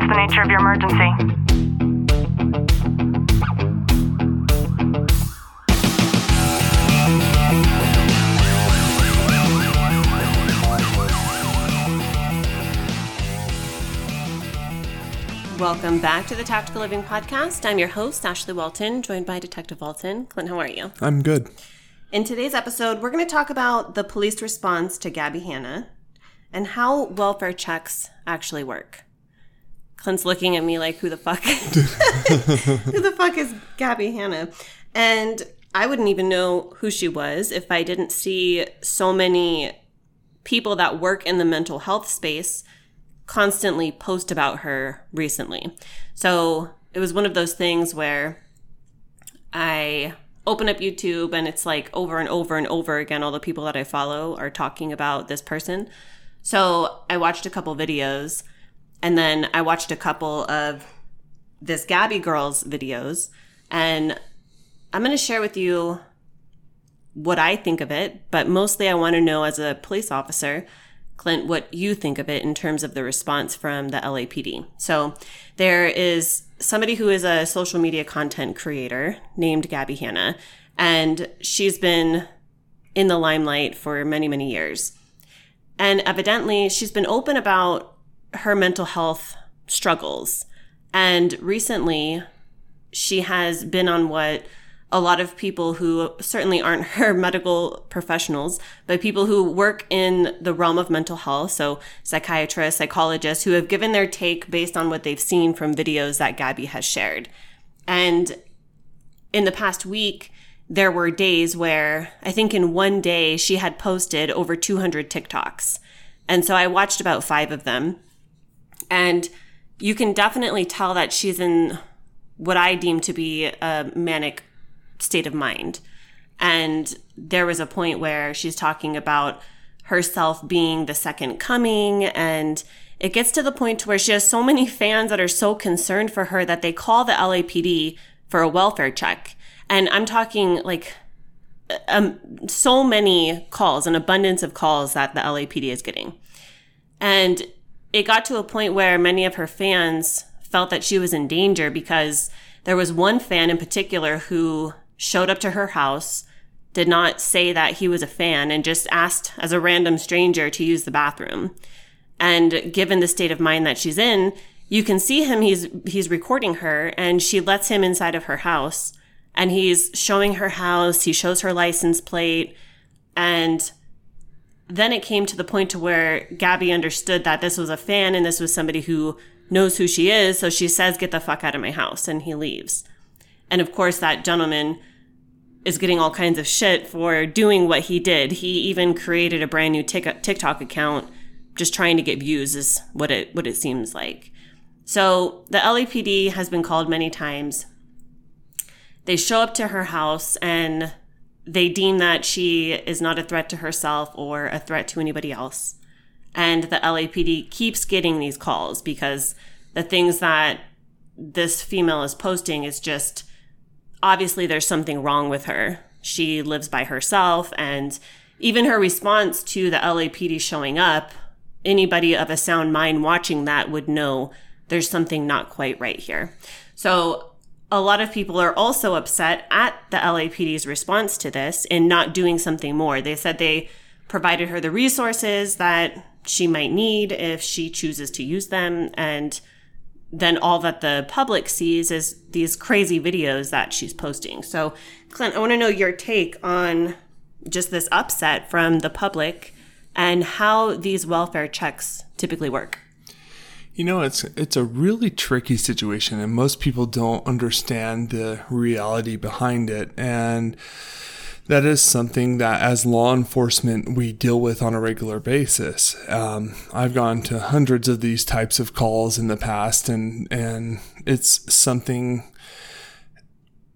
What's the nature of your emergency? Welcome back to the Tactical Living Podcast. I'm your host, Ashley Walton, joined by Detective Walton. Clint, how are you? I'm good. In today's episode, we're going to talk about the police response to Gabby Hanna and how welfare checks actually work. Clint's looking at me like, who the fuck? who the fuck is Gabby Hanna? And I wouldn't even know who she was if I didn't see so many people that work in the mental health space constantly post about her recently. So it was one of those things where I open up YouTube and it's like over and over and over again, all the people that I follow are talking about this person. So I watched a couple videos and then I watched a couple of this Gabby Girls videos and I'm going to share with you what I think of it, but mostly I want to know as a police officer Clint, what you think of it in terms of the response from the LAPD. So there is somebody who is a social media content creator named Gabby Hanna, and she's been in the limelight for many, many years. And evidently, she's been open about her mental health struggles. And recently, she has been on what a lot of people who certainly aren't her medical professionals, but people who work in the realm of mental health. So psychiatrists, psychologists who have given their take based on what they've seen from videos that Gabby has shared. And in the past week, there were days where I think in one day she had posted over 200 TikToks. And so I watched about five of them. And you can definitely tell that she's in what I deem to be a manic state of mind. And there was a point where she's talking about herself being the second coming and it gets to the point where she has so many fans that are so concerned for her that they call the LAPD for a welfare check. And I'm talking like um, so many calls, an abundance of calls that the LAPD is getting. And it got to a point where many of her fans felt that she was in danger because there was one fan in particular who showed up to her house, did not say that he was a fan, and just asked as a random stranger to use the bathroom. And given the state of mind that she's in, you can see him, he's, he's recording her, and she lets him inside of her house. And he's showing her house, he shows her license plate, and then it came to the point to where Gabby understood that this was a fan and this was somebody who knows who she is. So she says, Get the fuck out of my house. And he leaves. And of course, that gentleman is getting all kinds of shit for doing what he did. He even created a brand new TikTok account just trying to get views is what it what it seems like. So, the LAPD has been called many times. They show up to her house and they deem that she is not a threat to herself or a threat to anybody else. And the LAPD keeps getting these calls because the things that this female is posting is just obviously there's something wrong with her. She lives by herself and even her response to the LAPD showing up, anybody of a sound mind watching that would know there's something not quite right here. So a lot of people are also upset at the LAPD's response to this in not doing something more. They said they provided her the resources that she might need if she chooses to use them and then all that the public sees is these crazy videos that she's posting. So, Clint, I want to know your take on just this upset from the public and how these welfare checks typically work. You know, it's it's a really tricky situation and most people don't understand the reality behind it and that is something that as law enforcement we deal with on a regular basis. Um, I've gone to hundreds of these types of calls in the past, and and it's something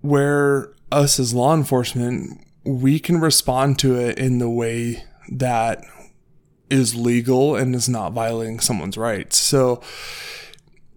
where us as law enforcement we can respond to it in the way that is legal and is not violating someone's rights. So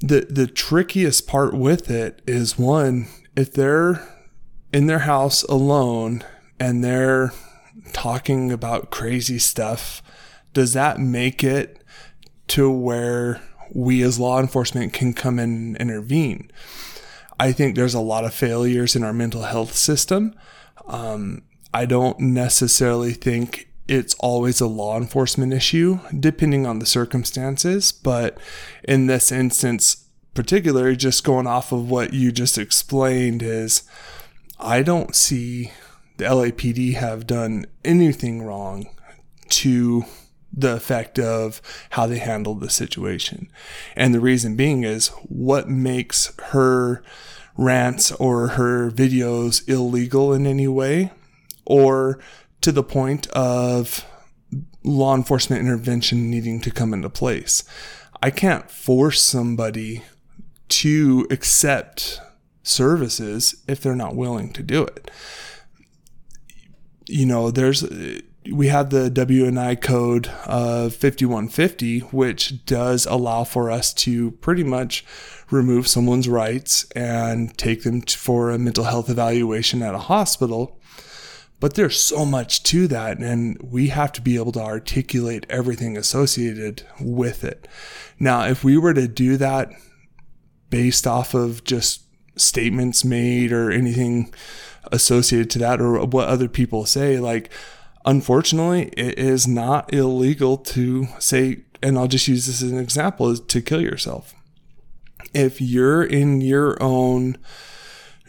the the trickiest part with it is one if they're in their house alone and they're talking about crazy stuff, does that make it to where we as law enforcement can come in and intervene. I think there's a lot of failures in our mental health system. Um, I don't necessarily think it's always a law enforcement issue, depending on the circumstances. But in this instance, particularly, just going off of what you just explained, is I don't see the LAPD have done anything wrong to the effect of how they handled the situation. And the reason being is what makes her rants or her videos illegal in any way or to the point of law enforcement intervention needing to come into place. I can't force somebody to accept services if they're not willing to do it. You know, there's we have the W&I code of 5150, which does allow for us to pretty much remove someone's rights and take them for a mental health evaluation at a hospital. But there's so much to that, and we have to be able to articulate everything associated with it. Now, if we were to do that based off of just statements made or anything associated to that or what other people say, like, unfortunately, it is not illegal to say, and I'll just use this as an example, is to kill yourself. If you're in your own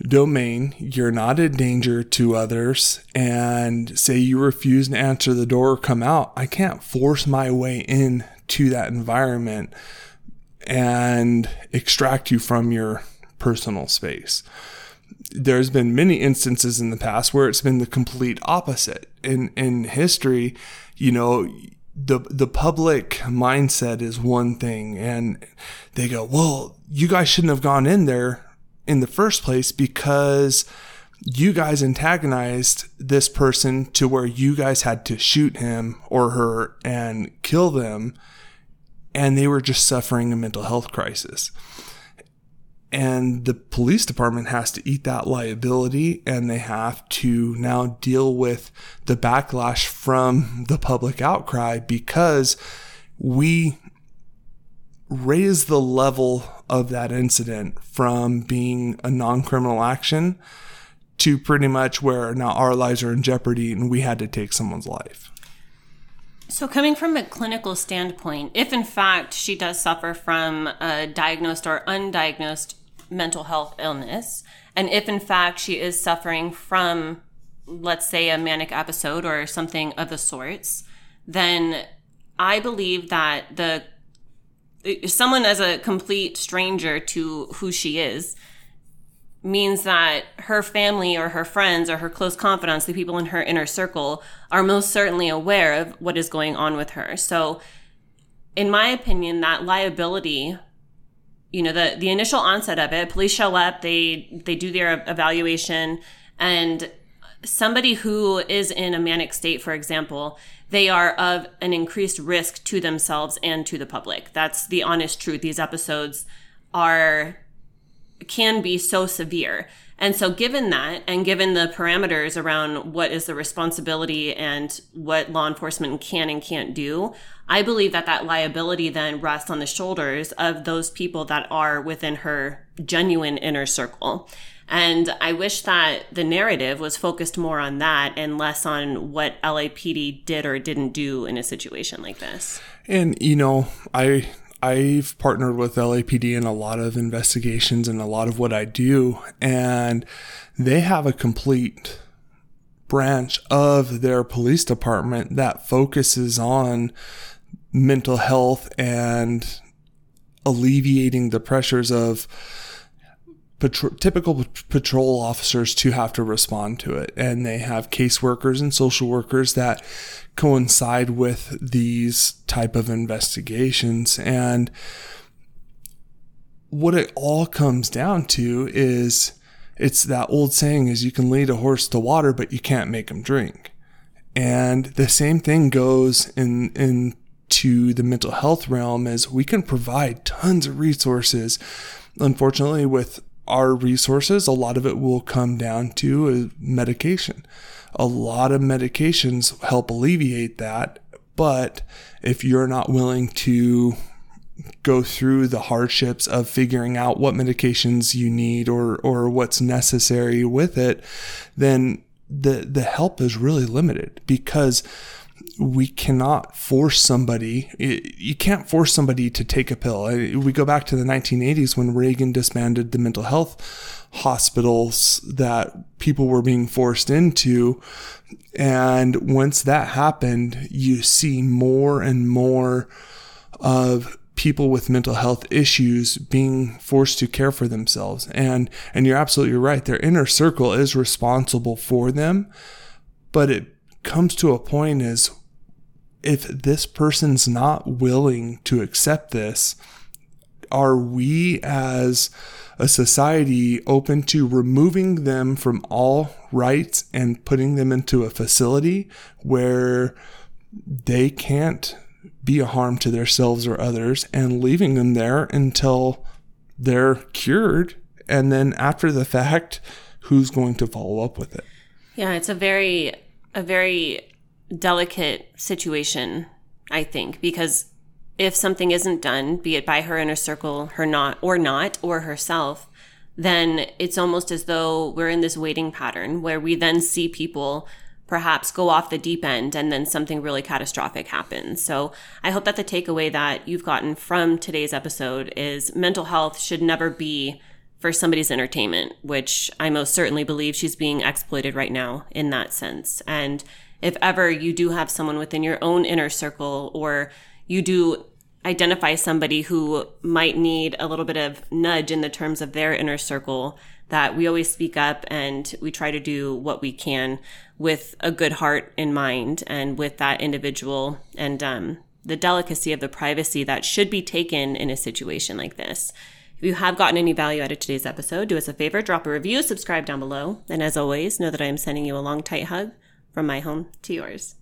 domain, you're not a danger to others, and say you refuse to answer the door or come out, I can't force my way in to that environment and extract you from your personal space. There's been many instances in the past where it's been the complete opposite. In in history, you know, the the public mindset is one thing and they go, "Well, you guys shouldn't have gone in there in the first place because you guys antagonized this person to where you guys had to shoot him or her and kill them and they were just suffering a mental health crisis. And the police department has to eat that liability and they have to now deal with the backlash from the public outcry because we raise the level of that incident from being a non criminal action to pretty much where now our lives are in jeopardy and we had to take someone's life. So, coming from a clinical standpoint, if in fact she does suffer from a diagnosed or undiagnosed mental health illness, and if in fact she is suffering from, let's say, a manic episode or something of the sorts, then I believe that the someone as a complete stranger to who she is means that her family or her friends or her close confidants, the people in her inner circle, are most certainly aware of what is going on with her. So, in my opinion, that liability, you know, the the initial onset of it, police show up, they they do their evaluation, and somebody who is in a manic state, for example, they are of an increased risk to themselves and to the public. That's the honest truth. These episodes are can be so severe. And so, given that, and given the parameters around what is the responsibility and what law enforcement can and can't do, I believe that that liability then rests on the shoulders of those people that are within her genuine inner circle. And I wish that the narrative was focused more on that and less on what LAPD did or didn't do in a situation like this. And, you know, I I've partnered with LAPD in a lot of investigations and a lot of what I do, and they have a complete branch of their police department that focuses on mental health and alleviating the pressures of patro- typical patrol officers to have to respond to it. And they have caseworkers and social workers that coincide with these type of investigations. And what it all comes down to is it's that old saying is you can lead a horse to water, but you can't make him drink. And the same thing goes in, in to the mental health realm is we can provide tons of resources. Unfortunately, with our resources, a lot of it will come down to uh, medication. A lot of medications help alleviate that, but if you're not willing to go through the hardships of figuring out what medications you need or or what's necessary with it, then the the help is really limited because we cannot force somebody you can't force somebody to take a pill. We go back to the 1980s when reagan disbanded the mental health hospitals that people were being forced into. And once that happened you see more and more of people with mental health issues being forced to care for themselves. And and you're absolutely right. Their inner circle is responsible for them but it comes to a point is if this person's not willing to accept this are we as a society open to removing them from all rights and putting them into a facility where they can't be a harm to themselves or others and leaving them there until they're cured. And then after the fact, who's going to follow up with it? Yeah, it's a very, a very delicate situation, I think, because if something isn't done, be it by her inner circle, her not, or not, or herself, then it's almost as though we're in this waiting pattern where we then see people perhaps go off the deep end and then something really catastrophic happens. So I hope that the takeaway that you've gotten from today's episode is mental health should never be for somebody's entertainment, which I most certainly believe she's being exploited right now in that sense. And if ever you do have someone within your own inner circle or you do identify somebody who might need a little bit of nudge in the terms of their inner circle, that we always speak up and we try to do what we can with a good heart in mind and with that individual and um, the delicacy of the privacy that should be taken in a situation like this. If you have gotten any value out of today's episode, do us a favor, drop a review, subscribe down below. And as always, know that I am sending you a long, tight hug from my home to yours.